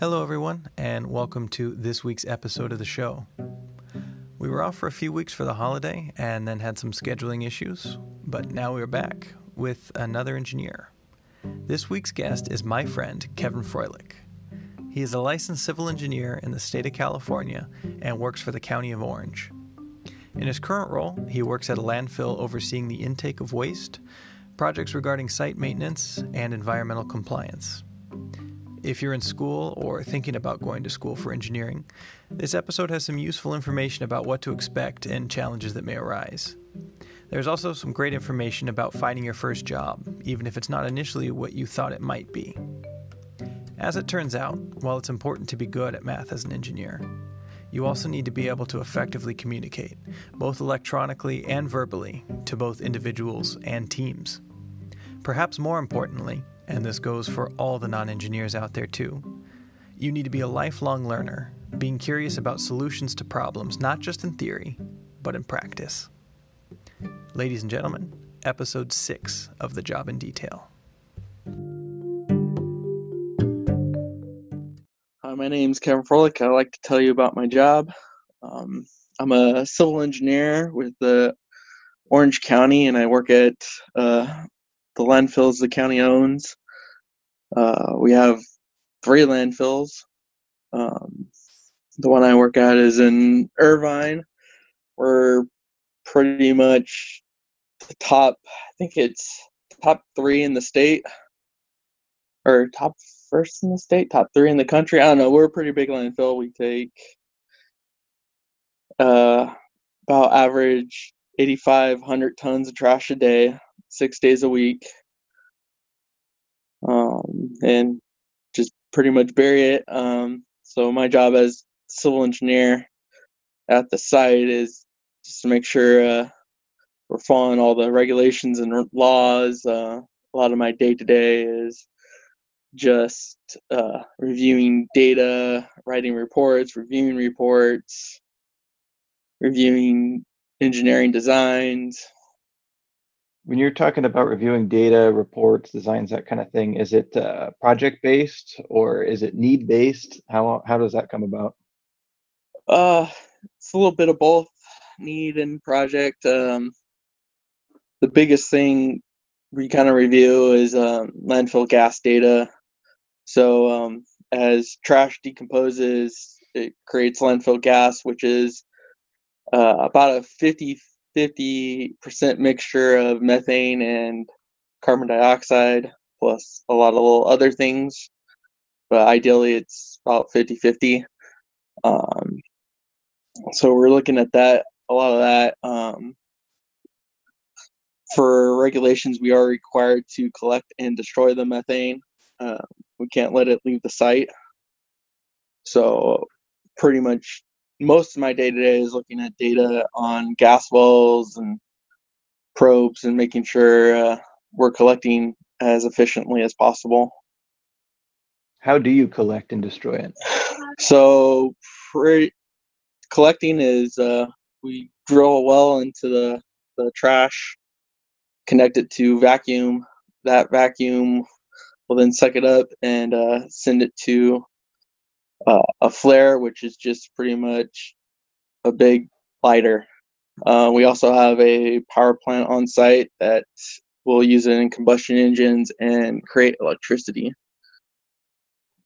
Hello, everyone, and welcome to this week's episode of the show. We were off for a few weeks for the holiday and then had some scheduling issues, but now we're back with another engineer. This week's guest is my friend, Kevin Froehlich. He is a licensed civil engineer in the state of California and works for the County of Orange. In his current role, he works at a landfill overseeing the intake of waste, projects regarding site maintenance, and environmental compliance. If you're in school or thinking about going to school for engineering, this episode has some useful information about what to expect and challenges that may arise. There's also some great information about finding your first job, even if it's not initially what you thought it might be. As it turns out, while it's important to be good at math as an engineer, you also need to be able to effectively communicate, both electronically and verbally, to both individuals and teams. Perhaps more importantly, and this goes for all the non engineers out there too, you need to be a lifelong learner, being curious about solutions to problems, not just in theory, but in practice. Ladies and gentlemen, episode 6 of The Job in Detail. Hi, my name is Kevin Froehlich. I'd like to tell you about my job. Um, I'm a civil engineer with the Orange County, and I work at uh, the landfills the county owns. Uh, we have three landfills. Um, the one I work at is in Irvine. We're pretty much the top, I think it's top three in the state, or top first in the state, top three in the country. I don't know. We're a pretty big landfill. We take uh, about average 8,500 tons of trash a day, six days a week, um, and just pretty much bury it. Um, so my job as civil engineer at the site is just to make sure uh, we're following all the regulations and laws. Uh, a lot of my day to day is just uh, reviewing data, writing reports, reviewing reports, reviewing engineering designs. When you're talking about reviewing data, reports, designs, that kind of thing, is it uh, project based or is it need based? How how does that come about? Uh, it's a little bit of both, need and project. Um, the biggest thing we kind of review is um, landfill gas data. So um, as trash decomposes, it creates landfill gas, which is uh, about a 50 50% mixture of methane and carbon dioxide, plus a lot of little other things. But ideally, it's about 50 50. Um, so we're looking at that, a lot of that. Um, for regulations, we are required to collect and destroy the methane. Uh, we can't let it leave the site. So pretty much most of my day to day is looking at data on gas wells and probes and making sure uh, we're collecting as efficiently as possible. How do you collect and destroy it? So, pre- collecting is uh, we drill a well into the, the trash, connect it to vacuum. That vacuum will then suck it up and uh, send it to uh, a flare, which is just pretty much a big lighter. Uh, we also have a power plant on site that will use it in combustion engines and create electricity.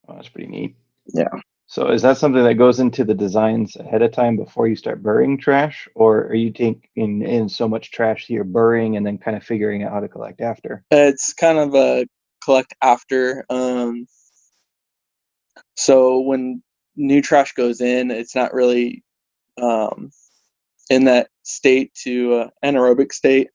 Oh, that's pretty neat. Yeah. So is that something that goes into the designs ahead of time before you start burying trash, or are you taking in so much trash you're burying and then kind of figuring out how to collect after? It's kind of a collect after. Um, so when new trash goes in, it's not really um, in that state to uh, anaerobic state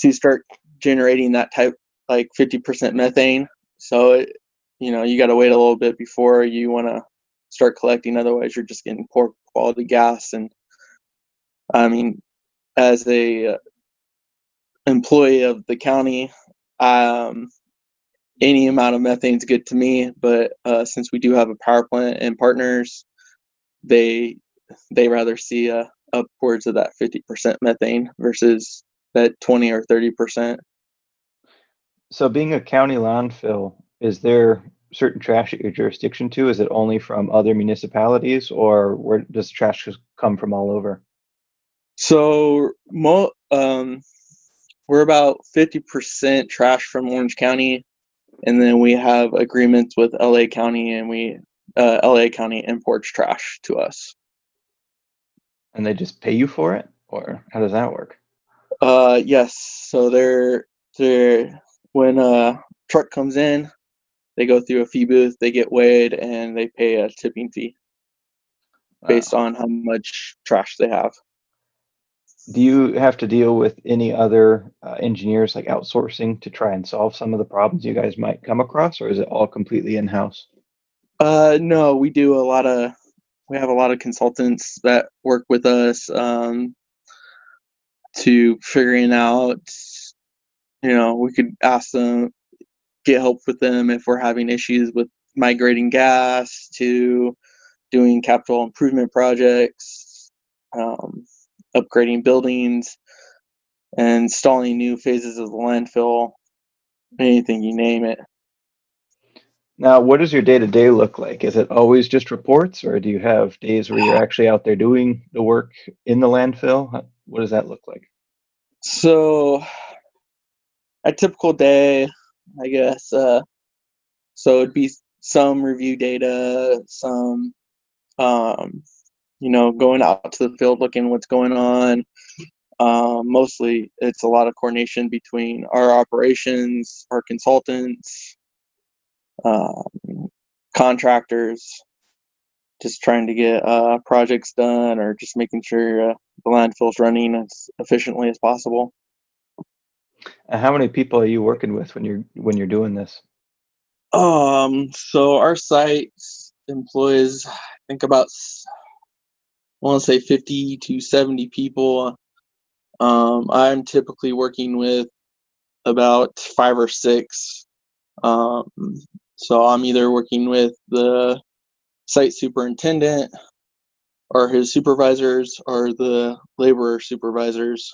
to start generating that type like 50% methane. So it, you know you got to wait a little bit before you want to start collecting. Otherwise, you're just getting poor quality gas. And I mean, as a uh, employee of the county, um, any amount of methane is good to me. But uh, since we do have a power plant and partners, they they rather see uh, upwards of that 50% methane versus that 20 or 30%. So, being a county landfill, is there certain trash at your jurisdiction too? Is it only from other municipalities or where does trash come from all over? So mo- um, we're about 50% trash from Orange County, and then we have agreements with LA County, and we uh, LA County imports trash to us. And they just pay you for it, or how does that work? Uh, yes. So they're they're when a truck comes in, they go through a fee booth, they get weighed, and they pay a tipping fee based on how much trash they have. Do you have to deal with any other uh, engineers like outsourcing to try and solve some of the problems you guys might come across, or is it all completely in house? Uh, no, we do a lot of we have a lot of consultants that work with us um, to figuring out. You know, we could ask them, get help with them if we're having issues with migrating gas to doing capital improvement projects, um, upgrading buildings, and installing new phases of the landfill. Anything you name it. Now, what does your day to day look like? Is it always just reports, or do you have days where you're actually out there doing the work in the landfill? What does that look like? So, a typical day, I guess. Uh, so it'd be some review data, some, um, you know, going out to the field, looking what's going on. Um, mostly, it's a lot of coordination between our operations, our consultants, um, contractors, just trying to get uh, projects done, or just making sure uh, the landfill's running as efficiently as possible. And how many people are you working with when you're when you're doing this? Um, so our site employs, I think about, s- I want to say 50 to 70 people. Um, I'm typically working with about five or six. Um, so I'm either working with the site superintendent or his supervisors or the laborer supervisors.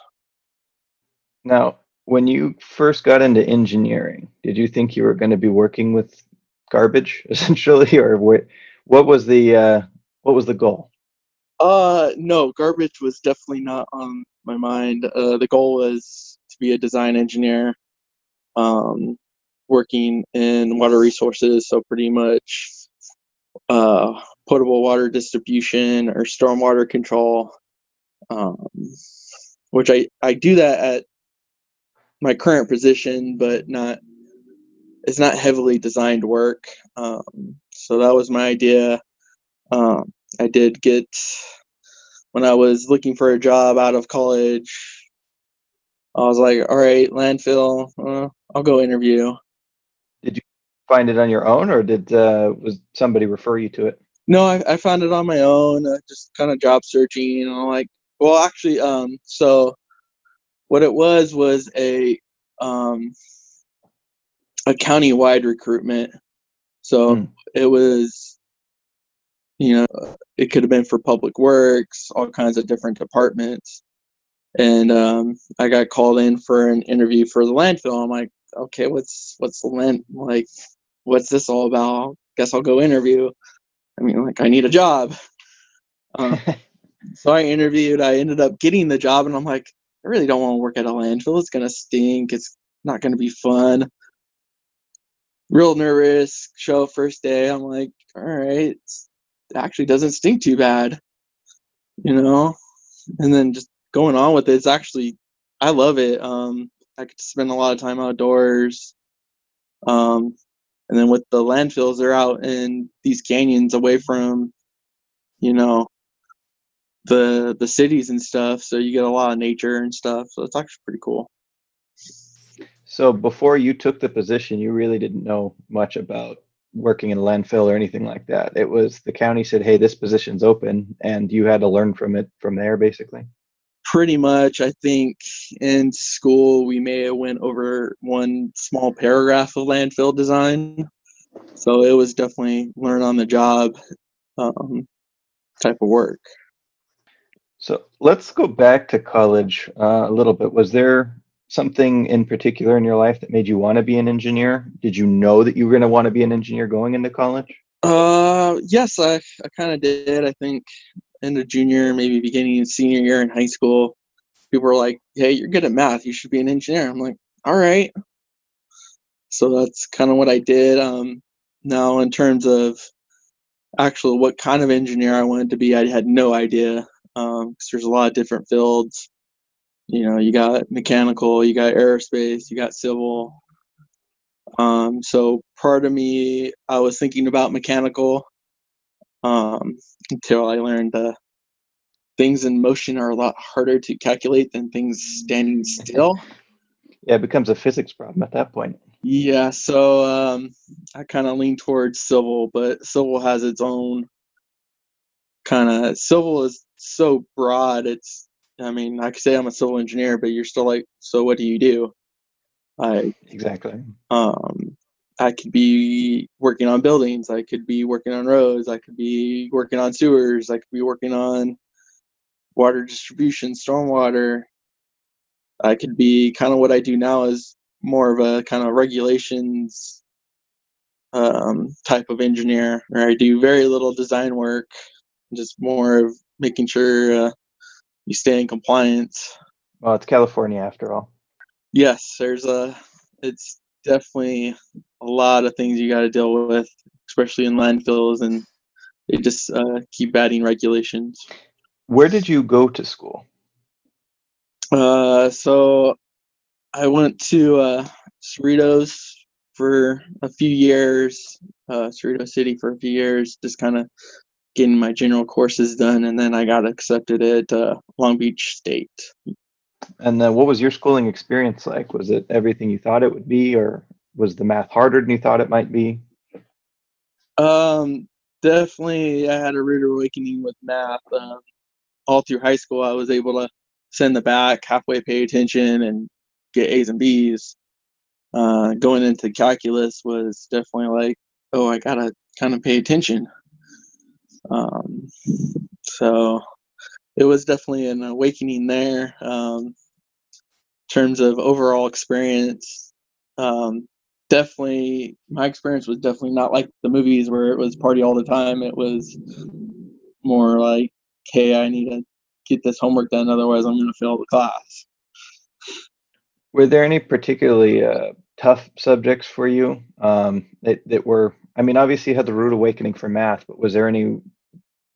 Now, when you first got into engineering, did you think you were going to be working with garbage essentially, or what? What was the uh, what was the goal? Uh, no, garbage was definitely not on my mind. Uh, the goal was to be a design engineer, um, working in water resources. So pretty much, uh, potable water distribution or stormwater control. Um, which I I do that at my current position, but not. It's not heavily designed work. Um, so that was my idea. Um, I did get when I was looking for a job out of college. I was like, all right, landfill, uh, I'll go interview. Did you find it on your own, or did uh, was somebody refer you to it? No, I, I found it on my own, uh, just kind of job searching. And I'm like, well, actually, um, so what it was was a um, a county-wide recruitment. So Hmm. it was, you know, it could have been for public works, all kinds of different departments. And um, I got called in for an interview for the landfill. I'm like, okay, what's what's the land like? What's this all about? Guess I'll go interview. I mean, like, I need a job. Um, so I interviewed. I ended up getting the job, and I'm like, I really don't want to work at a landfill. It's gonna stink. It's not gonna be fun. Real nervous. Show first day. I'm like, all right, actually doesn't stink too bad, you know. And then just going on with it, it's actually, I love it. Um, I could spend a lot of time outdoors. Um, and then with the landfills, they're out in these canyons away from, you know, the the cities and stuff. So you get a lot of nature and stuff. So it's actually pretty cool. So before you took the position, you really didn't know much about working in a landfill or anything like that. It was the county said, "Hey, this position's open," and you had to learn from it from there, basically. Pretty much, I think in school we may have went over one small paragraph of landfill design. So it was definitely learn on the job um, type of work. So let's go back to college uh, a little bit. Was there something in particular in your life that made you want to be an engineer? Did you know that you were going to want to be an engineer going into college? Uh, yes, I, I kind of did. I think in the junior, maybe beginning of senior year in high school, people were like, "Hey, you're good at math. You should be an engineer." I'm like, "All right." So that's kind of what I did. Um, now, in terms of actual what kind of engineer I wanted to be, I had no idea because um, there's a lot of different fields. You know, you got mechanical, you got aerospace, you got civil. Um, so part of me, I was thinking about mechanical um, until I learned uh, things in motion are a lot harder to calculate than things standing still. Yeah, it becomes a physics problem at that point. Yeah, so um, I kind of lean towards civil, but civil has its own kind of civil is so broad. It's, I mean, I could say I'm a civil engineer, but you're still like, so what do you do? I exactly. Um, I could be working on buildings. I could be working on roads. I could be working on sewers. I could be working on water distribution, stormwater. I could be kind of what I do now is more of a kind of regulations um, type of engineer, where I do very little design work, just more of making sure uh, you stay in compliance. Well, it's California after all. Yes, there's a. It's definitely a lot of things you got to deal with, especially in landfills, and they just uh, keep adding regulations. Where did you go to school? Uh, so I went to uh, Cerritos for a few years, uh, Cerritos City for a few years, just kind of getting my general courses done, and then I got accepted at uh, Long Beach State. And then, what was your schooling experience like? Was it everything you thought it would be, or was the math harder than you thought it might be? Um, definitely, I had a rude awakening with math. Um, all through high school, I was able to send the back, halfway pay attention, and get A's and B's. Uh, going into calculus was definitely like, oh, I gotta kind of pay attention. Um, so it was definitely an awakening there. Um, in terms of overall experience, um, definitely my experience was definitely not like the movies where it was party all the time. It was more like, hey, I need to get this homework done, otherwise I'm going to fail the class. Were there any particularly uh, tough subjects for you um, that, that were? I mean, obviously you had the rude awakening for math, but was there any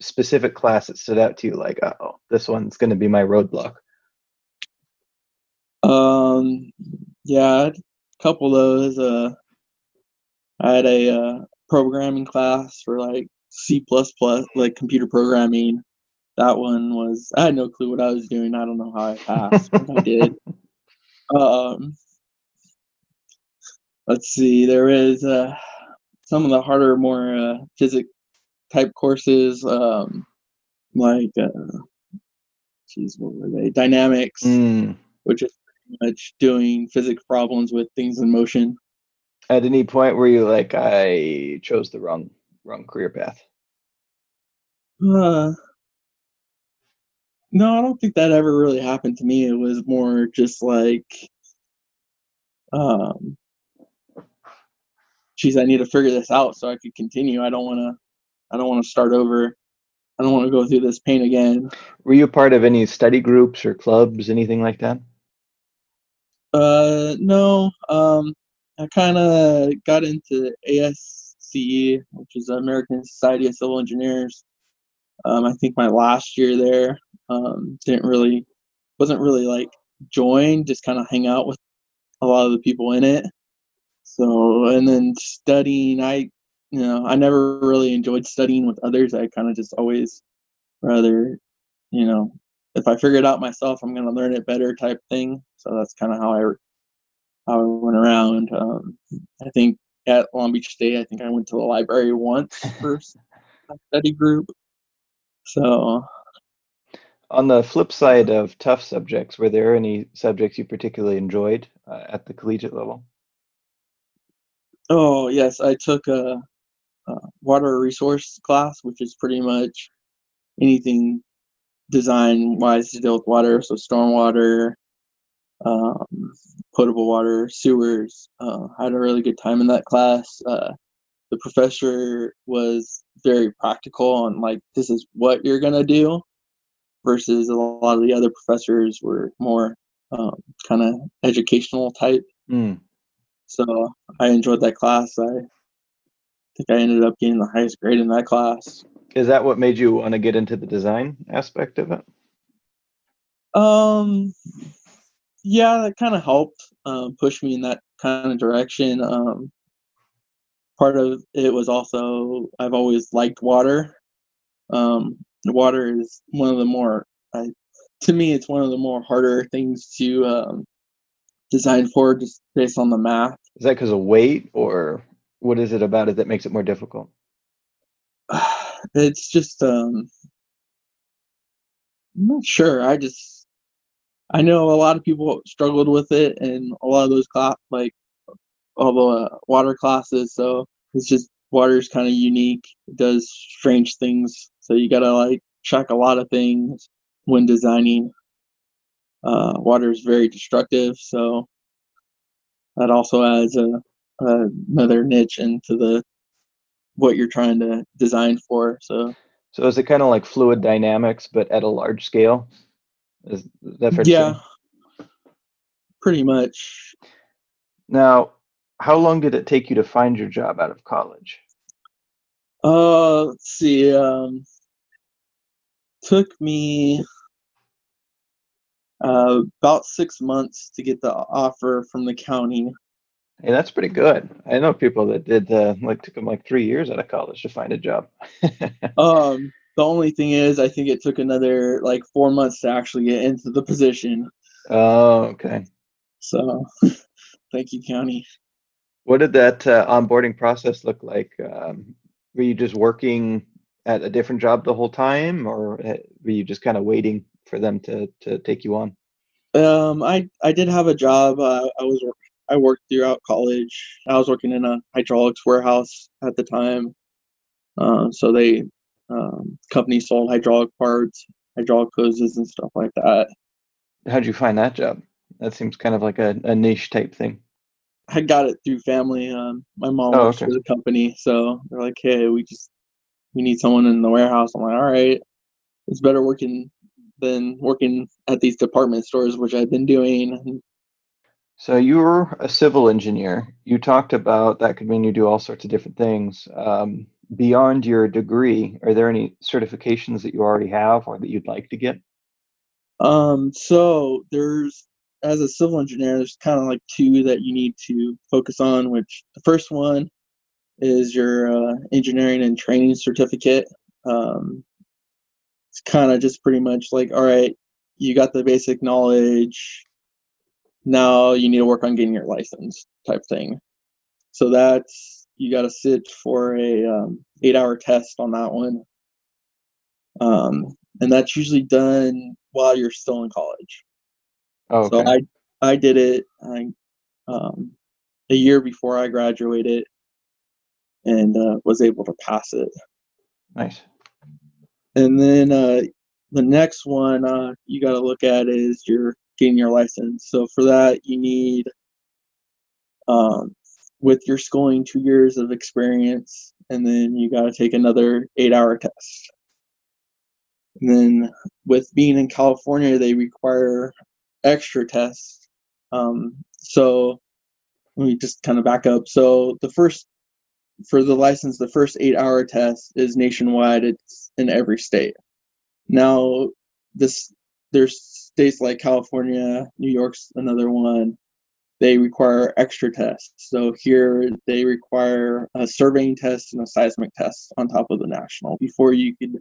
specific class that stood out to you? Like, oh, this one's going to be my roadblock. Um, yeah, a couple of those. Uh, I had a uh, programming class for like C plus plus, like computer programming. That one was I had no clue what I was doing. I don't know how I passed, but I did. Um, let's see. There is uh, some of the harder, more uh, physics type courses, um, like uh, geez, what were they? Dynamics, mm. which is pretty much doing physics problems with things in motion. At any point, were you like, I chose the wrong wrong career path? Uh, no, I don't think that ever really happened to me. It was more just like, um, geez, I need to figure this out so I could continue. I don't want to, I don't want to start over. I don't want to go through this pain again. Were you part of any study groups or clubs, anything like that? Uh, no. Um, I kind of got into ASCE, which is American Society of Civil Engineers. Um, I think my last year there um, didn't really wasn't really like join, just kind of hang out with a lot of the people in it. So and then studying, I you know I never really enjoyed studying with others. I kind of just always rather you know if I figure it out myself, I'm gonna learn it better type thing. So that's kind of how I how I went around. Um, I think at Long Beach State, I think I went to the library once for a study group. So on the flip side of tough subjects, were there any subjects you particularly enjoyed uh, at the collegiate level? Oh yes, I took a, a, water resource class, which is pretty much anything design wise to deal with water, so stormwater, um, potable water, sewers. Uh, I had a really good time in that class. Uh, the professor was very practical on like this is what you're gonna do, versus a lot of the other professors were more um, kind of educational type. Mm. So I enjoyed that class. I think I ended up getting the highest grade in that class. Is that what made you want to get into the design aspect of it? Um, yeah, that kind of helped um, push me in that kind of direction. Um, part of it was also I've always liked water. Um, water is one of the more, I, to me, it's one of the more harder things to um, design for, just based on the math. Is that because of weight, or what is it about it that makes it more difficult? It's just, um, I'm not sure. I just, I know a lot of people struggled with it, and a lot of those class, like all the uh, water classes. So it's just water is kind of unique. It does strange things. So you gotta like check a lot of things when designing. Uh, water is very destructive, so that also adds a, a another niche into the what you're trying to design for. So So is it kind of like fluid dynamics, but at a large scale? Is, that fair yeah, pretty much. Now, how long did it take you to find your job out of college? Uh, let's see. Um, took me uh, about six months to get the offer from the county. Hey, that's pretty good. I know people that did uh, like took them like three years out of college to find a job. Um, the only thing is, I think it took another like four months to actually get into the position. oh, okay. So, thank you, county. What did that uh, onboarding process look like? Um, were you just working at a different job the whole time, or uh, were you just kind of waiting for them to to take you on? Um, I I did have a job. Uh, I was I worked throughout college. I was working in a hydraulics warehouse at the time. Uh, so they um, company sold hydraulic parts, hydraulic hoses, and stuff like that. How'd you find that job? That seems kind of like a, a niche type thing. I got it through family. Um, my mom Oh, works okay. for the company, so they're like, "Hey, we just we need someone in the warehouse." I'm like, "All right, it's better working than working at these department stores, which I've been doing." So you're a civil engineer. You talked about that could mean you do all sorts of different things. Um, beyond your degree, are there any certifications that you already have or that you'd like to get? Um, so there's as a civil engineer, there's kind of like two that you need to focus on. Which the first one is your uh, engineering and training certificate. Um, it's kind of just pretty much like, all right, you got the basic knowledge. Now you need to work on getting your license, type thing. So that's you got to sit for a um, eight-hour test on that one. Um, and that's usually done while you're still in college. Oh, So. I I did it I, um, a year before I graduated, and uh, was able to pass it. nice. And then uh, the next one uh, you got to look at is your getting your license. So for that you need, um, with your schooling, two years of experience, and then you got to take another eight-hour test. And then with being in California, they require extra tests. Um, so let me just kind of back up. So the first for the license, the first eight hour test is nationwide. It's in every state. Now this there's states like California, New York's another one. They require extra tests. So here they require a surveying test and a seismic test on top of the national before you can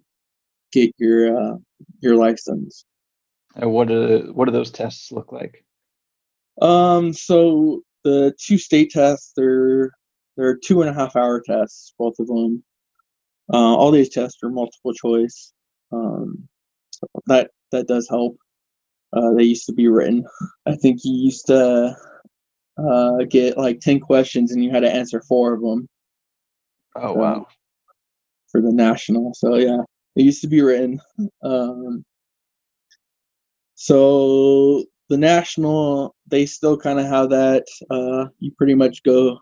get your uh, your license. And what do what do those tests look like? Um, so the two state tests, they're they're two and a half hour tests, both of them. Uh, all these tests are multiple choice. Um, so that that does help. Uh, they used to be written. I think you used to uh, get like ten questions and you had to answer four of them Oh Um, wow. for the national. So yeah, it used to be written. Um, so the national they still kind of have that. Uh, you pretty much go.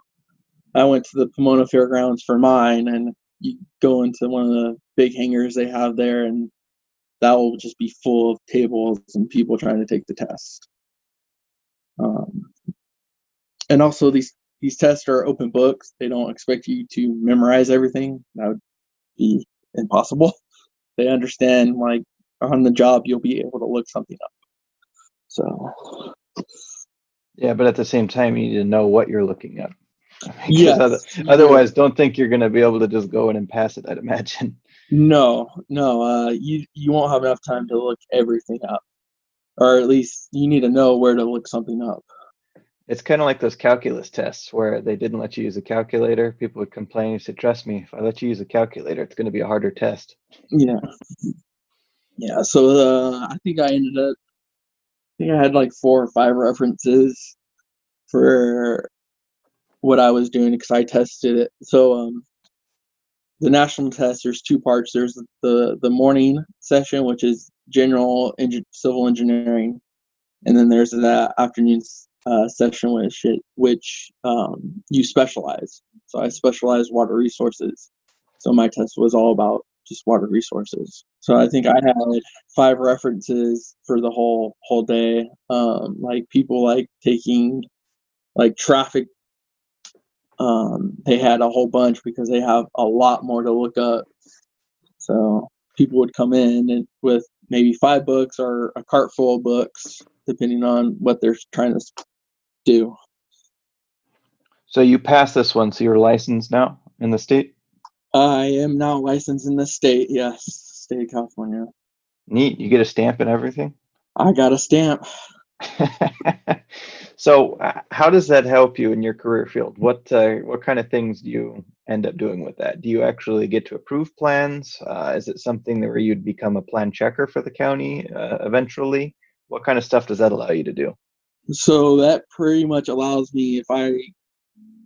I went to the Pomona Fairgrounds for mine, and you go into one of the big hangars they have there, and that will just be full of tables and people trying to take the test. Um, and also these these tests are open books. They don't expect you to memorize everything. That would be impossible. They understand like on the job you'll be able to look something up. So Yeah, but at the same time, you need to know what you're looking at. Because Yes, other- otherwise, don't think you're going to be able to just go in and pass it. I'd imagine. No, no, uh, you you won't have enough time to look everything up, or at least you need to know where to look something up. It's kind of like those calculus tests where they didn't let you use a calculator. People would complain. You said, "Trust me, if I let you use a calculator, it's going to be a harder test." Yeah, yeah. So uh, I think I ended up. I think I had like four or five references for what I was doing because I tested it. So um, the national test, there's two parts. There's the the morning session, which is general civil engineering, and then there's that afternoon uh, session, which it, which um, you specialize. So I specialize water resources. So my test was all about just water resources. So I think I had five references for the whole whole day. Um, like people like taking like traffic um, they had a whole bunch because they have a lot more to look up. So people would come in and with maybe five books or a cart full of books, depending on what they're trying to do. So you passed this one, so you're licensed now in the state. I am now licensed in the state. Yes, state of California. Neat. You get a stamp and everything. I got a stamp. so, uh, how does that help you in your career field? What uh, what kind of things do you end up doing with that? Do you actually get to approve plans? Uh, is it something that where you'd become a plan checker for the county uh, eventually? What kind of stuff does that allow you to do? So that pretty much allows me if I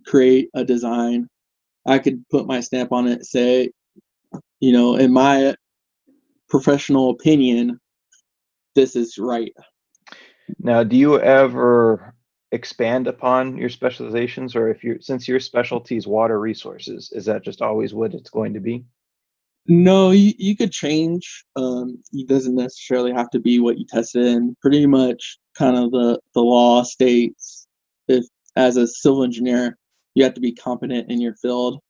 create a design, I could put my stamp on it, say, you know, in my professional opinion, this is right. Now, do you ever expand upon your specializations, or if you since your specialty is water resources, is that just always what it's going to be? No, you, you could change. Um, it doesn't necessarily have to be what you tested in. Pretty much, kind of the the law states if as a civil engineer, you have to be competent in your field.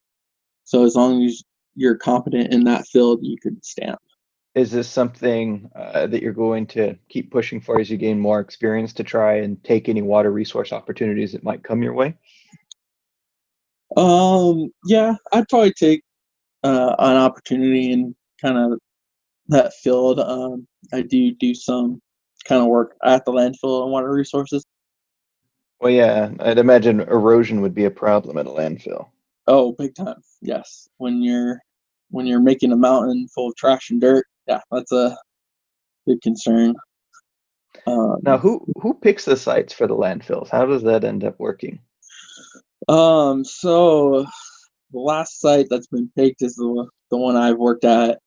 So as long as you're competent in that field, you could stamp. Is this something uh, that you're going to keep pushing for as you gain more experience to try and take any water resource opportunities that might come your way? Um, yeah, I'd probably take uh, an opportunity in kind of that field. Um, I do do some kind of work at the landfill and water resources. Well, yeah, I'd imagine erosion would be a problem at a landfill. Oh, big time. Yes. When you're when you're making a mountain full of trash and dirt, yeah, that's a big concern. Um, Now, who who picks the sites for the landfills? How does that end up working? Um, so the last site that's been picked is the the one I've worked at,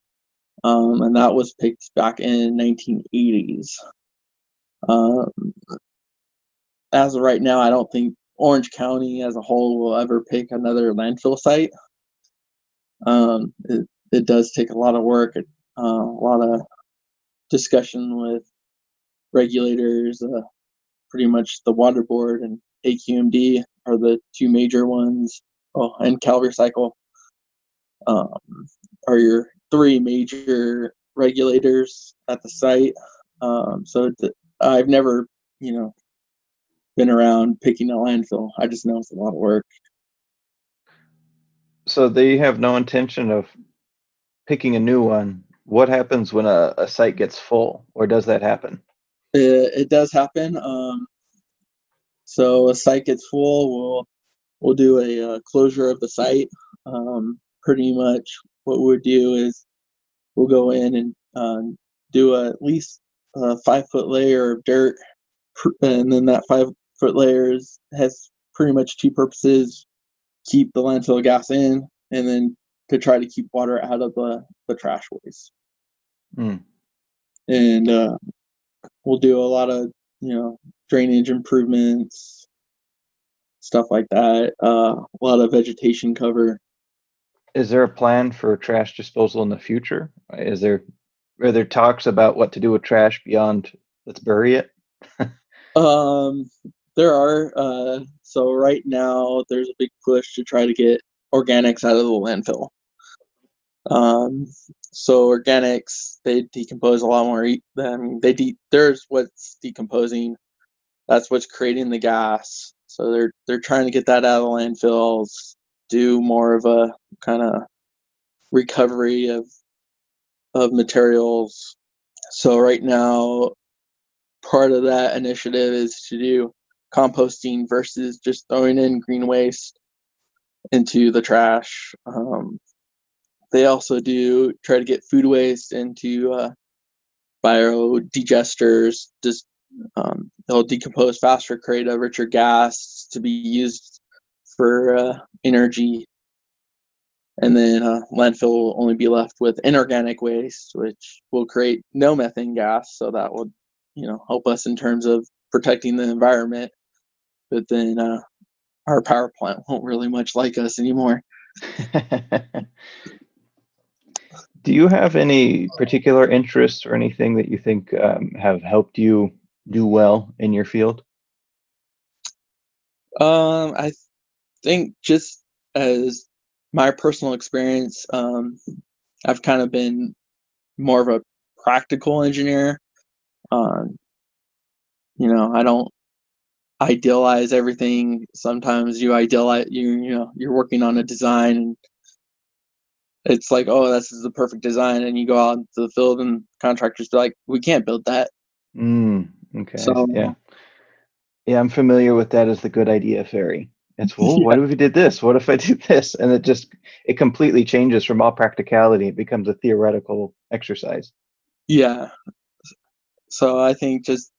um, and that was picked back in 1980s. Um, as of right now, I don't think Orange County as a whole will ever pick another landfill site. Um, it, it does take a lot of work, uh, a lot of discussion with regulators, uh, pretty much the water board and AQMD are the two major ones. Oh, and CalRecycle um, are your three major regulators at the site. Um, so I've never, you know, been around picking a landfill. I just know it's a lot of work. So they have no intention of picking a new one. What happens when a, a site gets full, or does that happen? It, it does happen. Um, so a site gets full, we'll we'll do a uh, closure of the site. Um, pretty much what we'll do is we'll go in and um, do a, at least a five foot layer of dirt, and then that five foot layer is, has pretty much two purposes: keep the landfill gas in, and then to try to keep water out of the the trash waste. Hmm. And uh, we'll do a lot of you know, drainage improvements, stuff like that. Uh, a lot of vegetation cover. Is there a plan for trash disposal in the future? Is there are there talks about what to do with trash beyond let's bury it? um, there are. Uh, so right now, there's a big push to try to get organics out of the landfill. Um, so organics they decompose a lot more. I mean, they de- there's what's decomposing. That's what's creating the gas. So they're they're trying to get that out of the landfills, do more of a kind of recovery of of materials. So right now, part of that initiative is to do composting versus just throwing in green waste into the trash. Um, they also do try to get food waste into uh, biodigesters. Just um, they'll decompose faster, create a richer gas to be used for uh, energy. And then uh, landfill will only be left with inorganic waste, which will create no methane gas. So that will, you know, help us in terms of protecting the environment. But then uh, our power plant won't really much like us anymore. Do you have any particular interests or anything that you think um, have helped you do well in your field? Um, I think just as my personal experience, um, I've kind of been more of a practical engineer. Um, you know, I don't idealize everything. Sometimes you idealize you you know you're working on a design and it's like, oh, this is the perfect design, and you go out into the field, and contractors be like, we can't build that. Mm, okay. So yeah, yeah, I'm familiar with that as the good idea fairy. It's well, yeah. what if we did this? What if I did this? And it just it completely changes from all practicality. It becomes a theoretical exercise. Yeah. So I think just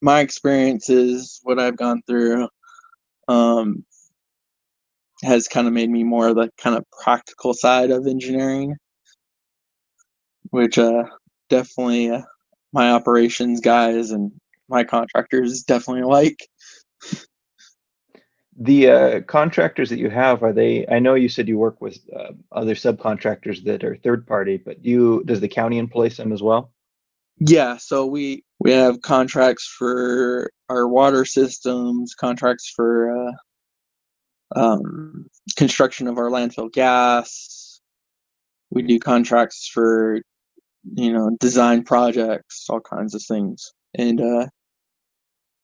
my experiences, what I've gone through, um, has kind of made me more of the kind of practical side of engineering, which uh, definitely uh, my operations guys and my contractors definitely like. The uh, contractors that you have are they? I know you said you work with uh, other subcontractors that are third party, but you does the county employ them as well? Yeah, so we we have contracts for our water systems, contracts for uh, um, construction of our landfill gas. We do contracts for, you know, design projects, all kinds of things. And uh,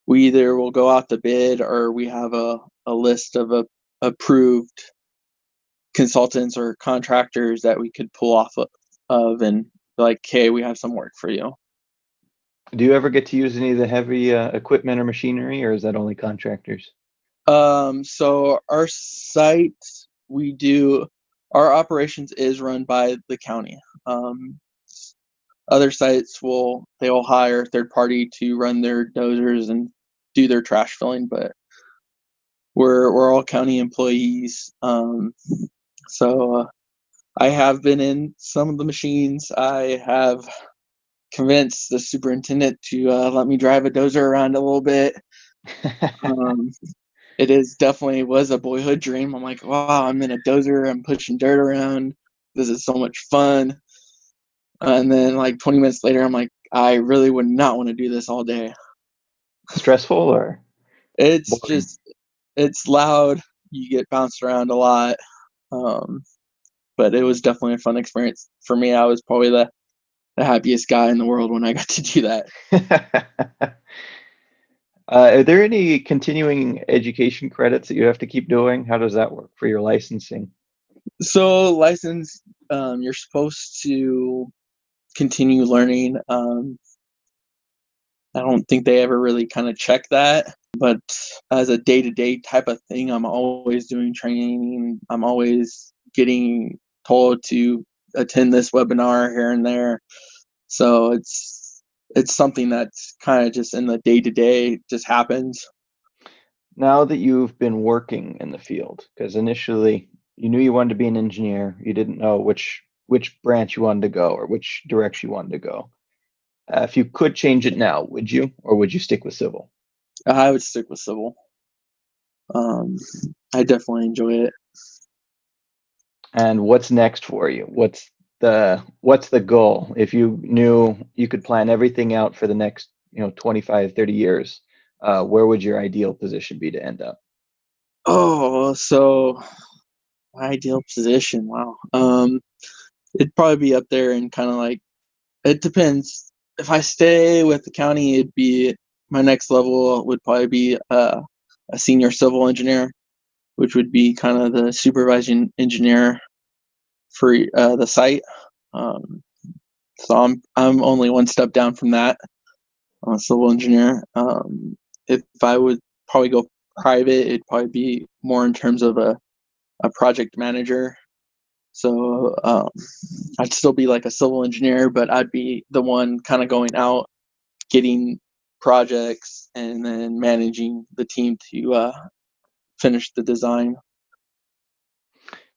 we either will go out to bid or we have a, a list of a, approved consultants or contractors that we could pull off of, of and like, hey, we have some work for you. Do you ever get to use any of the heavy uh, equipment or machinery, or is that only contractors? Um, so our site, we do our operations is run by the county. Um, other sites will they will hire third party to run their dozers and do their trash filling, but we're we're all county employees. Um, so uh, I have been in some of the machines. I have convinced the superintendent to uh, let me drive a dozer around a little bit. um, it is definitely was a boyhood dream. I'm like, wow, I'm in a dozer, I'm pushing dirt around. This is so much fun. And then like 20 minutes later, I'm like, I really would not want to do this all day. Stressful or? It's boring? just, it's loud. You get bounced around a lot. Um, but it was definitely a fun experience for me. I was probably the, the happiest guy in the world when I got to do that. Uh, are there any continuing education credits that you have to keep doing? How does that work for your licensing? So, license, um, you're supposed to continue learning. Um, I don't think they ever really kind of check that, but as a day to day type of thing, I'm always doing training. I'm always getting told to attend this webinar here and there. So it's it's something that's kind of just in the day to day just happens. Now that you've been working in the field, because initially you knew you wanted to be an engineer, you didn't know which which branch you wanted to go or which direction you wanted to go. Uh, if you could change it now, would you, or would you stick with civil? I would stick with civil. Um, I definitely enjoy it. And what's next for you? What's the what's the goal? If you knew you could plan everything out for the next, you know, 25, 30 years, uh, where would your ideal position be to end up? Oh, so my ideal position. Wow. Um, it'd probably be up there and kind of like it depends. If I stay with the county, it'd be my next level would probably be uh, a senior civil engineer, which would be kind of the supervising engineer for uh, the site. Um, so I'm I'm only one step down from that. I'm a civil engineer. Um, if I would probably go private, it'd probably be more in terms of a a project manager. So um, I'd still be like a civil engineer, but I'd be the one kind of going out, getting projects, and then managing the team to uh, finish the design.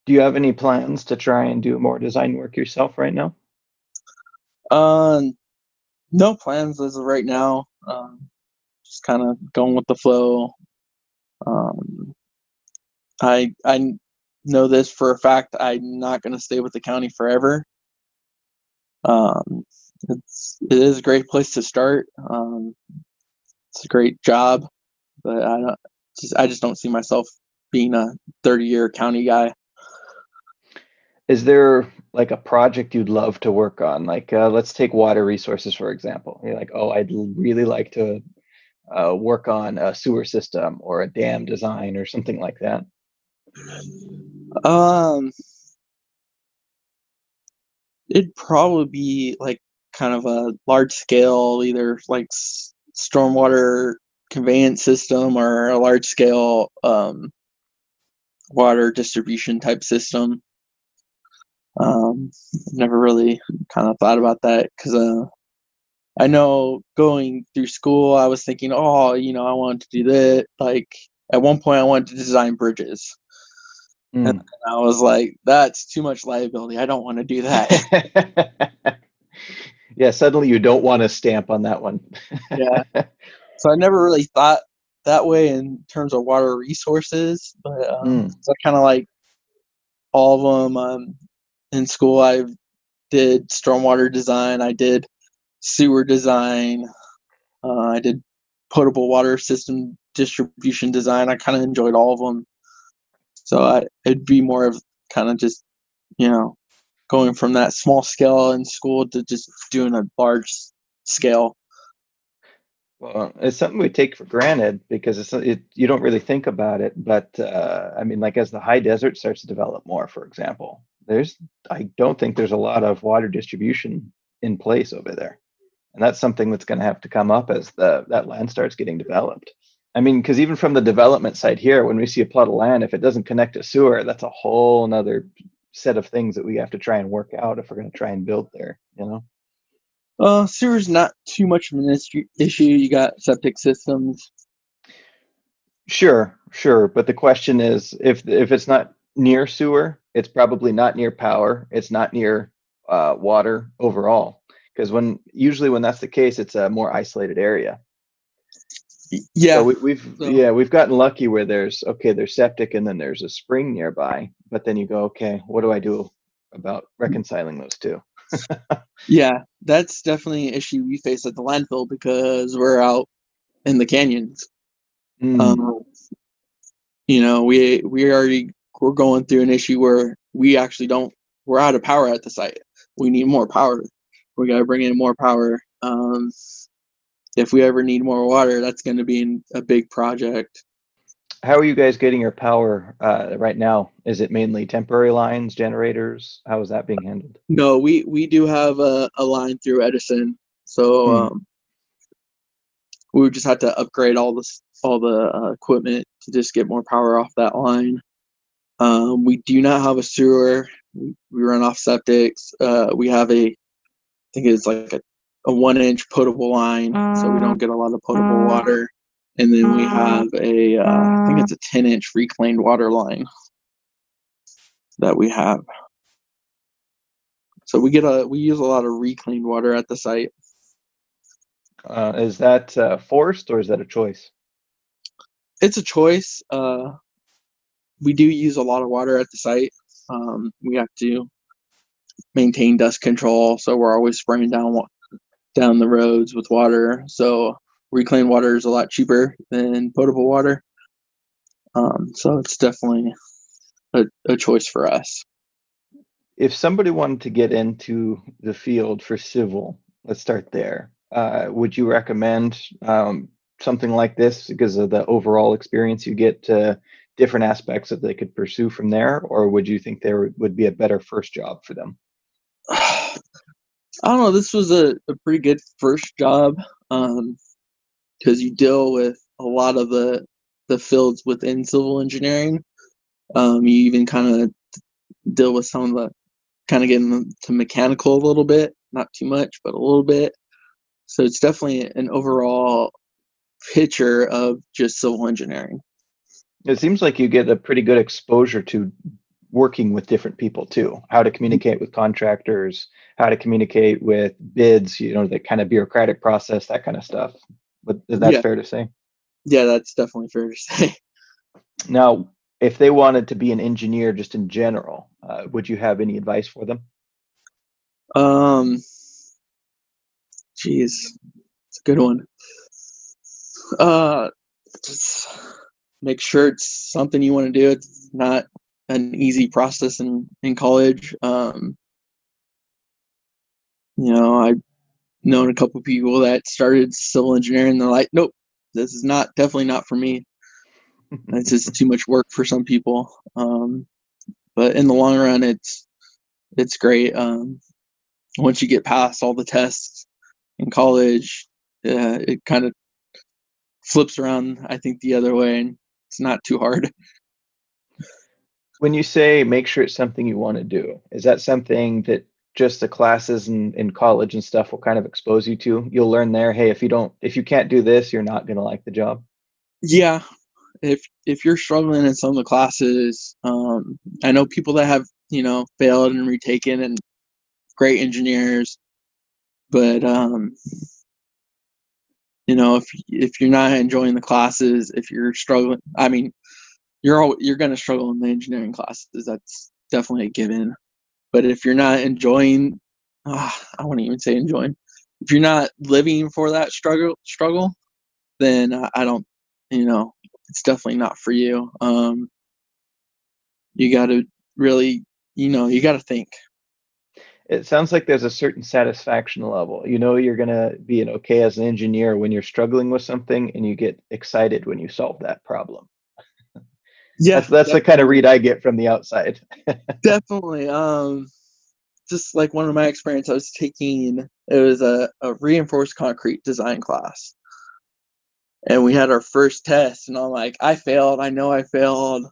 Do you have any plans to try and do more design work yourself right now? Um, no plans as of right now. Um, just kind of going with the flow. Um, I I know this for a fact. I'm not going to stay with the county forever. Um, it's it is a great place to start. Um, it's a great job, but I don't just I just don't see myself being a 30 year county guy. Is there like a project you'd love to work on? Like, uh, let's take water resources for example. You're like, oh, I'd really like to uh, work on a sewer system or a dam design or something like that. Um, it'd probably be like kind of a large scale, either like s- stormwater conveyance system or a large scale um, water distribution type system. Um, never really kind of thought about that because uh, I know going through school, I was thinking, oh, you know, I wanted to do that. Like at one point, I wanted to design bridges. Mm. And I was like, that's too much liability. I don't want to do that. yeah, suddenly you don't want to stamp on that one. yeah. So I never really thought that way in terms of water resources, but um, Mm. so kind of like all of them. Um, in school, I did stormwater design. I did sewer design. Uh, I did potable water system distribution design. I kind of enjoyed all of them. So I, it'd be more of kind of just, you know, going from that small scale in school to just doing a large scale. Well, it's something we take for granted because it's it, you don't really think about it. But uh, I mean, like as the high desert starts to develop more, for example, there's I don't think there's a lot of water distribution in place over there, and that's something that's going to have to come up as the that land starts getting developed. I mean, because even from the development side here, when we see a plot of land, if it doesn't connect to sewer, that's a whole another set of things that we have to try and work out if we're going to try and build there. You know. Uh, sewer's not too much of an issue. issue. You got septic systems. Sure, sure, but the question is, if if it's not near sewer, it's probably not near power. It's not near uh, water overall. Because when usually when that's the case, it's a more isolated area. Yeah. So we, we've so- yeah we've gotten lucky where there's okay there's septic and then there's a spring nearby, but then you go okay what do I do about reconciling those two? Yeah, that's definitely an issue we face at the landfill because we're out in the canyons. Mm, Um, you know, we we already we're going through an issue where we actually don't we're out of power at the site. We need more power. We got to bring in more power. Um, if we ever need more water, that's going to be in a big project. How are you guys getting your power uh, right now? Is it mainly temporary lines, generators? How is that being handled? No, we we do have a, a line through Edison, so Hmm. um, we would just have to upgrade all this all the uh, equipment to just get more power off that line. Um, we do not have a sewer. We, we run off septics. Uh, we have a, I think it's like a, a one inch potable line, so we don't get a lot of potable water. And then we have a, uh, I think it's a 10 inch reclaimed water line that we have. So we get a, we use a lot of reclaimed water at the site. Uh, is that uh, forced or is that a choice? It's a choice. Uh, we do use a lot of water at the site. Um, we have to maintain dust control, so we're always spraying down down the roads with water. So reclaimed water is a lot cheaper than potable water. Um, so it's definitely a, a choice for us. If somebody wanted to get into the field for civil, let's start there. Uh, would you recommend um, something like this because of the overall experience you get to different aspects that they could pursue from there, or would you think there would be a better first job for them? I don't know. This was a, a pretty good first job because um, you deal with a lot of the the fields within civil engineering. Um, you even kind of deal with some of the kind of getting to mechanical a little bit, not too much, but a little bit. So it's definitely an overall picture of just civil engineering. It seems like you get a pretty good exposure to working with different people too, how to communicate with contractors, how to communicate with bids, you know, the kind of bureaucratic process, that kind of stuff. But is that Yeah. fair to say? Yeah, that's definitely fair to say. Now, if they wanted to be an engineer just in general, uh, would you have any advice for them? Um, geez, it's a good one. Uh, just make sure it's something you want to do. It's not an easy process in in college. Um, you know, I've known a couple people that started civil engineering. And they're like, nope, this is not definitely not for me. It's just too much work for some people. Um, but in the long run, it's it's great. Um, once you get past all the tests in college, uh, it kind of flips around. I think the other way, and it's not too hard. When you say make sure it's something you want to do, is that something that just the classes in, in college and stuff will kind of expose you to? You'll learn there, hey, if you don't, if you can't do this, you're not going to like the job. Yeah, if if you're struggling in some of the classes, um, I know people that have you know failed and retaken and great engineers, but um, you know if if you're not enjoying the classes, if you're struggling, I mean, you're all you're gonna struggle in the engineering classes. That's definitely a given. But if you're not enjoying, ah, I wouldn't even say enjoying. If you're not living for that struggle, struggle, then I I don't, you know, it's definitely not for you. Um, you got to really, you know, you got to think. It sounds like there's a certain satisfaction level. You know, you're going to be an okay as an engineer when you're struggling with something and you get excited when you solve that problem. Yeah, That's, that's the kind of read I get from the outside. definitely. Um, just like one of my experience, I was taking it was a, a reinforced concrete design class, and we had our first test, and I'm like, I failed. I know I failed,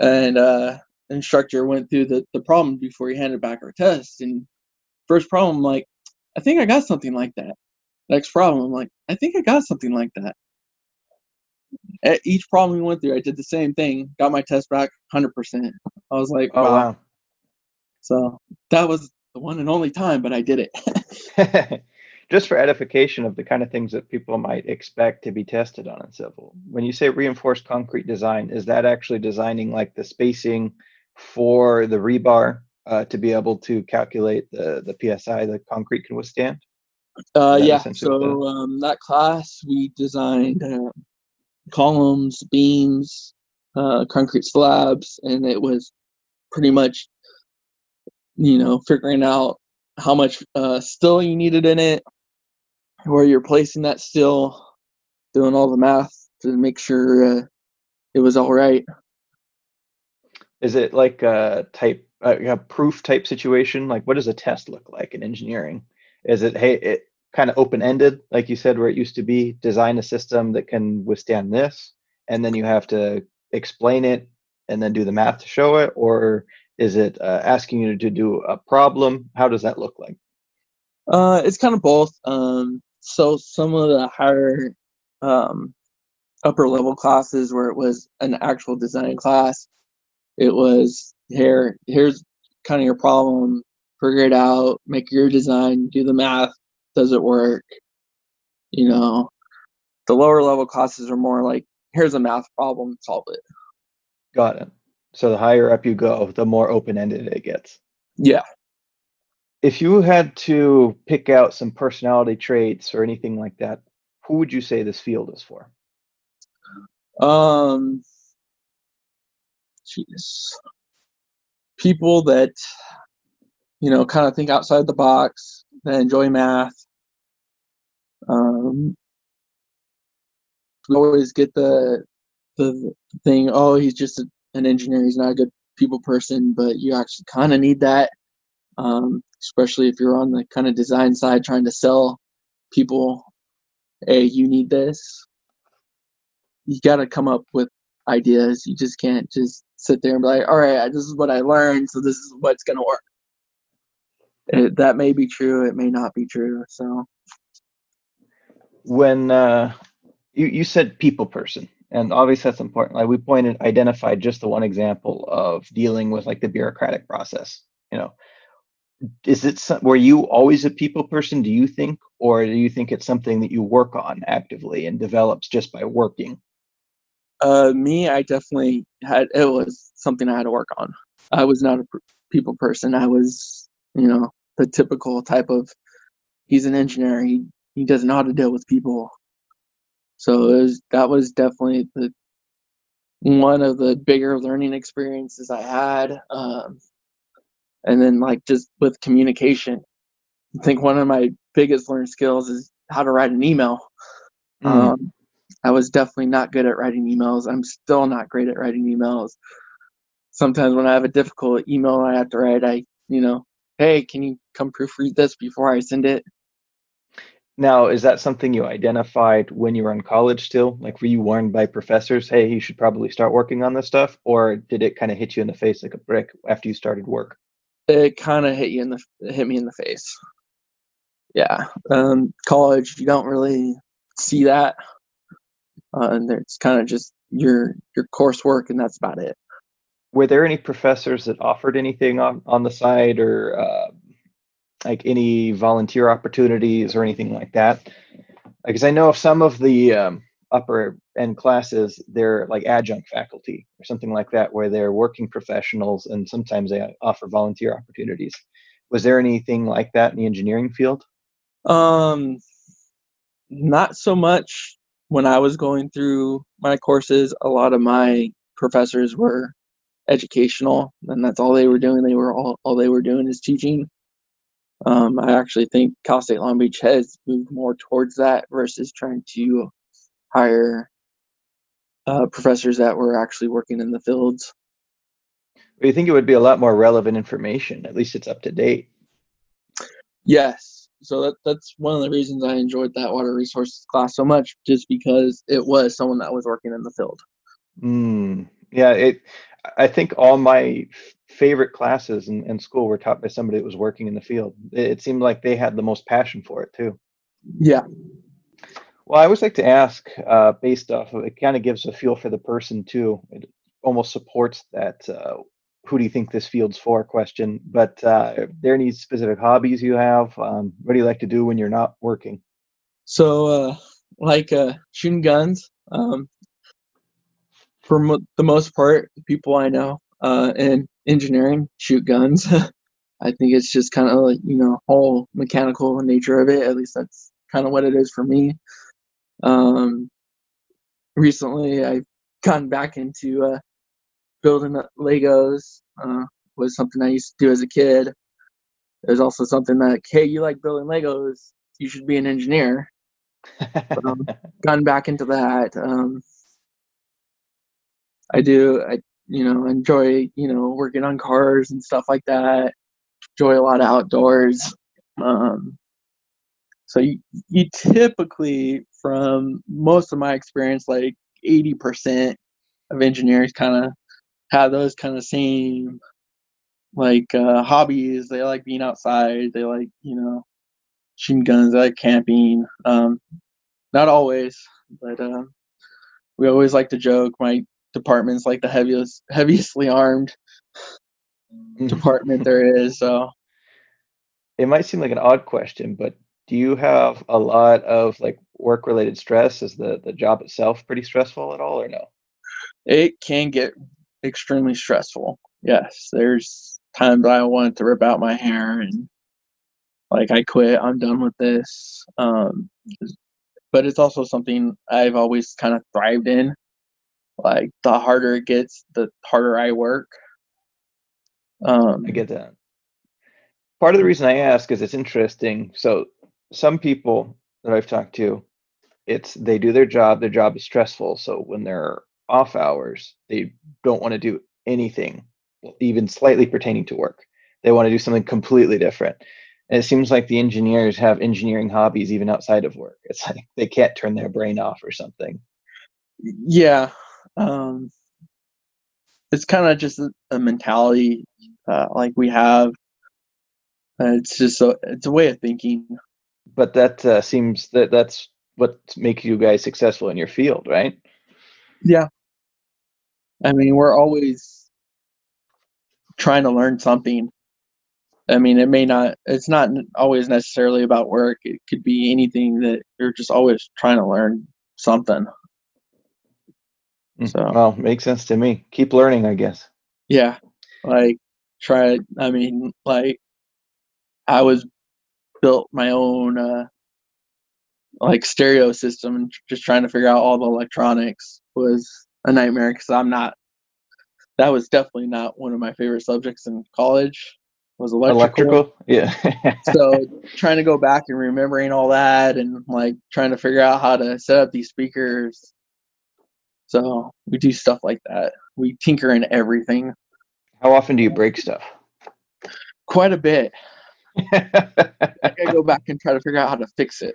and uh, instructor went through the the problem before he handed back our test, and first problem, I'm like, I think I got something like that. Next problem, I'm like, I think I got something like that. At each problem we went through, I did the same thing. Got my test back, hundred percent. I was like, Oh, wow. wow. So that was the one and only time, but I did it. Just for edification of the kind of things that people might expect to be tested on in civil. When you say reinforced concrete design, is that actually designing like the spacing for the rebar uh, to be able to calculate the, the PSI the concrete can withstand? Uh, yeah. So um, that class we designed uh, columns, beams, uh, concrete slabs, and it was pretty much, you know, figuring out how much uh, steel you needed in it, where you're placing that steel, doing all the math to make sure uh, it was all right. Is it like a type a, proof type situation? Like what does a test look like in engineering? Is it hey it kind of open ended, like you said, where it used to be design a system that can withstand this, and then you have to explain it and then do the math to show it, or is it uh, asking you to do a problem? How does that look like? Uh, it's kind of both. Um, so some of the higher, um, upper level classes where it was an actual design class, it was here. Here's kind of your problem. Figure it out. Make your design. Do the math. Does it work? You know, the lower level classes are more like, here's a math problem, solve it. Got it. So the higher up you go, the more open ended it gets. Yeah. If you had to pick out some personality traits or anything like that, who would you say this field is for? Um, jeez, people that you know kind of think outside the box, that enjoy math. Um, always get the the thing. Oh, he's just a, an engineer. He's not a good people person, but you actually kind of need that, um, especially if you're on the kind of design side trying to sell people. Hey, you need this you got to come up with ideas. You just can't just sit there and be like, all right, this is what I learned, so this is what's going to work. It, that may be true, it may not be true. So, when uh, you, you said people person, and obviously that's important. Like we pointed, identified just the one example of dealing with like the bureaucratic process. You know, is it some, were you always a people person? Do you think, or do you think it's something that you work on actively and develops just by working? Uh, me, I definitely had it was something I had to work on. I was not a people person. I was, you know, the typical type of he's an engineer. He he doesn't know how to deal with people. So it was, that was definitely the one of the bigger learning experiences I had. Um, and then like just with communication, I think one of my biggest learned skills is how to write an email. Mm. Um, I was definitely not good at writing emails. I'm still not great at writing emails. Sometimes when I have a difficult email I have to write, I, you know, hey, can you come proofread this before I send it? Now, is that something you identified when you were in college still? Like, were you warned by professors, hey, you should probably start working on this stuff? Or did it kind of hit you in the face like a brick after you started work? It kind of hit you in the, hit me in the face. Yeah. Um, college, you don't really see that uh, and it's kind of just your your coursework, and that's about it. Were there any professors that offered anything on on the side, or uh, like any volunteer opportunities or anything like that? Because I know of some of the um, upper end classes, they're like adjunct faculty or something like that, where they're working professionals, and sometimes they offer volunteer opportunities. Was there anything like that in the engineering field? Um, not so much when I was going through my courses, a lot of my professors were educational, and that's all they were doing. They were all all they were doing is teaching. Um, I actually think Cal State Long Beach has moved more towards that versus trying to hire uh, professors that were actually working in the fields. You think it would be a lot more relevant information? At least it's up to date. Yes, so that that's one of the reasons I enjoyed that water resources class so much, just because it was someone that was working in the field. Mm, yeah, it. I think all my favorite classes in, in school were taught by somebody that was working in the field. It, it seemed like they had the most passion for it too. Yeah. Well, I always like to ask, uh, based off of it, kind of gives a feel for the person too. It almost supports that uh, who do you think this field's for question. But uh, are there any specific hobbies you have? Um, what do you like to do when you're not working? So, uh, like uh, shooting guns. Um, for mo- the most part, people I know uh, in engineering shoot guns. I think it's just kind of like you know whole mechanical nature of it. At least that's kind of what it is for me. Um, recently, I've gotten back into uh, building Legos uh, was something I used to do as a kid. There's also something that, hey, you like building Legos, you should be an engineer. but, um, gotten back into that. Um, I do, I you know enjoy you know working on cars and stuff like that. Enjoy a lot of outdoors. Um, so you, you typically, from most of my experience, like 80% of engineers kind of have those kind of same like uh, hobbies. They like being outside. They like you know shooting guns. They like camping. Um, not always, but uh, we always like to joke. My department's like the heaviest, heaviestly armed mm. department there is. So it might seem like an odd question, but do you have a lot of like work related stress? Is the the job itself pretty stressful at all, or no? It can get extremely stressful. Yes, there's times I want to rip out my hair and like I quit. I'm done with this. Um, but it's also something I've always kind of thrived in. Like the harder it gets, the harder I work. Um, I get that. Part of the reason I ask is it's interesting. So some people that I've talked to, it's they do their job. Their job is stressful. So when they're off hours, they don't want to do anything, even slightly pertaining to work. They want to do something completely different. And it seems like the engineers have engineering hobbies even outside of work. It's like they can't turn their brain off or something. Yeah. Um, it's kind of just a, a mentality uh, like we have. Uh, it's just a it's a way of thinking. But that uh, seems that that's what makes you guys successful in your field, right? Yeah. I mean, we're always trying to learn something. I mean, it may not, it's not always necessarily about work. It could be anything that you're just always trying to learn something. Mm, So- well, makes sense to me. Keep learning, I guess. Yeah. Like, try, I mean, like, I was built my own, uh, like stereo system and just trying to figure out all the electronics was a nightmare because I'm not, that was definitely not one of my favorite subjects in college was electrical. Electrical, yeah. so trying to go back and remembering all that and like trying to figure out how to set up these speakers so we do stuff like that we tinker in everything How often do you break stuff? quite a bit i gotta go back and try to figure out how to fix it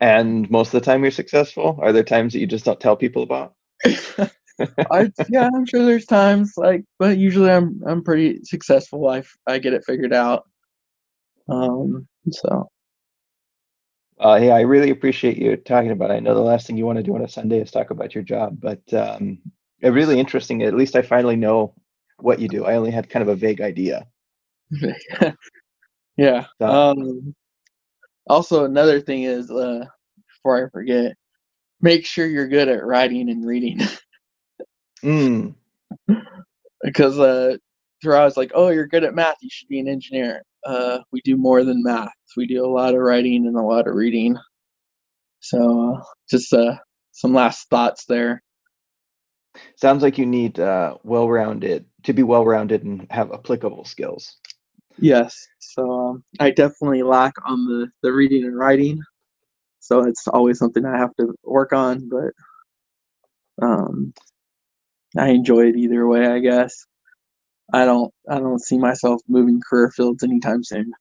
and most of the time you're successful? Are there times that you just don't tell people about? I, yeah i'm sure there's times like but usually i'm i'm pretty successful I I get it figured out um so Uh, yeah, I really appreciate you talking about it. I know the last thing you want to do on a Sunday is talk about your job, but um, really interesting. At least I finally know what you do. I only had kind of a vague idea. yeah So- um also another thing is uh before i forget make sure you're good at writing and reading. Mm, because uh throughout it's like oh you're good at math you should be an engineer. Uh we do more than math. We do a lot of writing and a lot of reading. So uh, just uh some last thoughts there. Sounds like you need uh, well-rounded to be well-rounded and have applicable skills. Yes so um, i definitely lack on the the reading and writing so it's always something i have to work on but um i enjoy it either way i guess. I don't i don't see myself moving career fields anytime soon.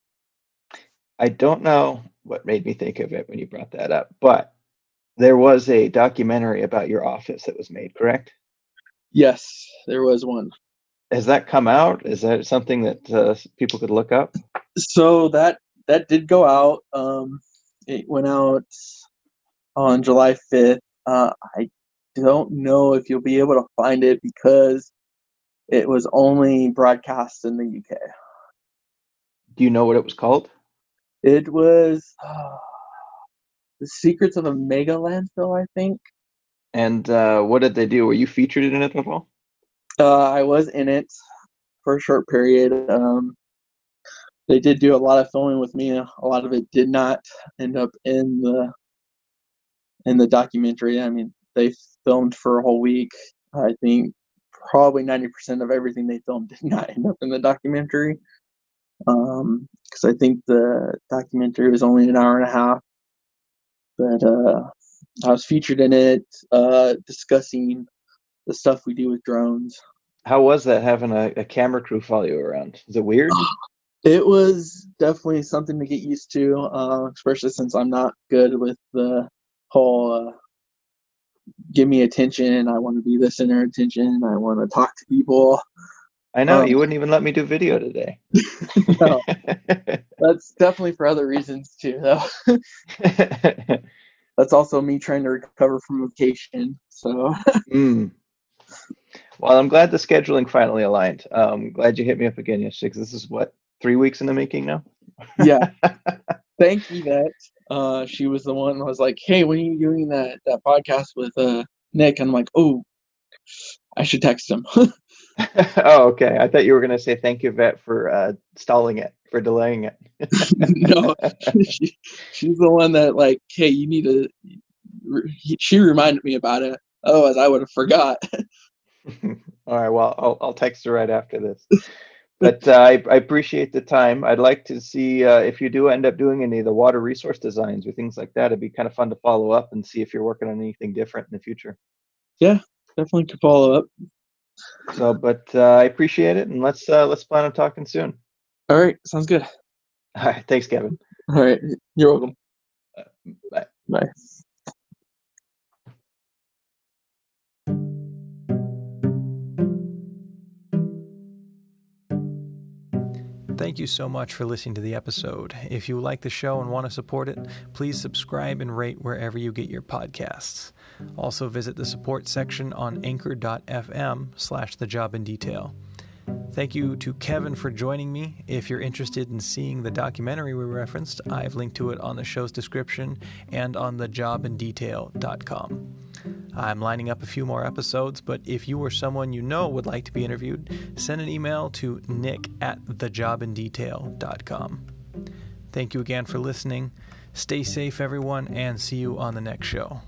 I don't know what made me think of it when you brought that up, but there was a documentary about your office that was made, correct? yes there was one Has that come out? Is that something that uh, people could look up? so that that did go out um it went out on july 5th uh i don't know if you'll be able to find it because it was only broadcast in the uk Do you know what it was called? it was the secrets of a mega landfill i think And uh, what did they do? Were you featured in it at all? Uh i was in it for a short period um they did do a lot of filming with me a lot of it did not end up in the in the documentary i mean they filmed for a whole week i think probably 90% of everything they filmed did not end up in the documentary um because i think the documentary was only an hour and a half but uh i was featured in it uh discussing the stuff we do with drones How was that having a, a camera crew follow you around? Is it weird? It was definitely something to get used to, uh, especially since I'm not good with the whole uh, give me attention. I want to be the center of attention. I want to talk to people. I know Um, you wouldn't even let me do video today. No, that's definitely for other reasons too, though. That's also me trying to recover from vacation. So Mm. Well, I'm glad the scheduling finally aligned. Um, glad you hit me up again yesterday 'cause this is what three weeks in the making now. yeah, thank Yvette. Uh, she was the one that was like, "Hey, when are you doing that that podcast with uh Nick?" And I'm like, "Oh, I should text him." oh, okay. I thought you were going to say thank you, Vet, for uh, stalling it, for delaying it. no, she, she's the one that like, hey, you need to. She reminded me about it. Otherwise, I would have forgot. All right. Well, I'll, I'll text her right after this. But uh, I, I appreciate the time. I'd like to see uh, if you do end up doing any of the water resource designs or things like that. It'd be kind of fun to follow up and see if you're working on anything different in the future. Yeah, definitely to follow up. So, but uh, I appreciate it, and let's uh, let's plan on talking soon. All right, sounds good. All right, thanks, Kevin. All right, you're welcome. Bye. Bye. Thank you so much for listening to the episode. If you like the show and want to support it, please subscribe and rate wherever you get your podcasts. Also visit the support section on anchor.fm slash the job in detail. Thank you to Kevin for joining me. If you're interested in seeing the documentary we referenced, I've linked to it on the show's description and on thejobindetail.com. I'm lining up a few more episodes, but if you or someone you know would like to be interviewed, send an email to nick at thejobindetail.com. Thank you again for listening. Stay safe, everyone, and see you on the next show.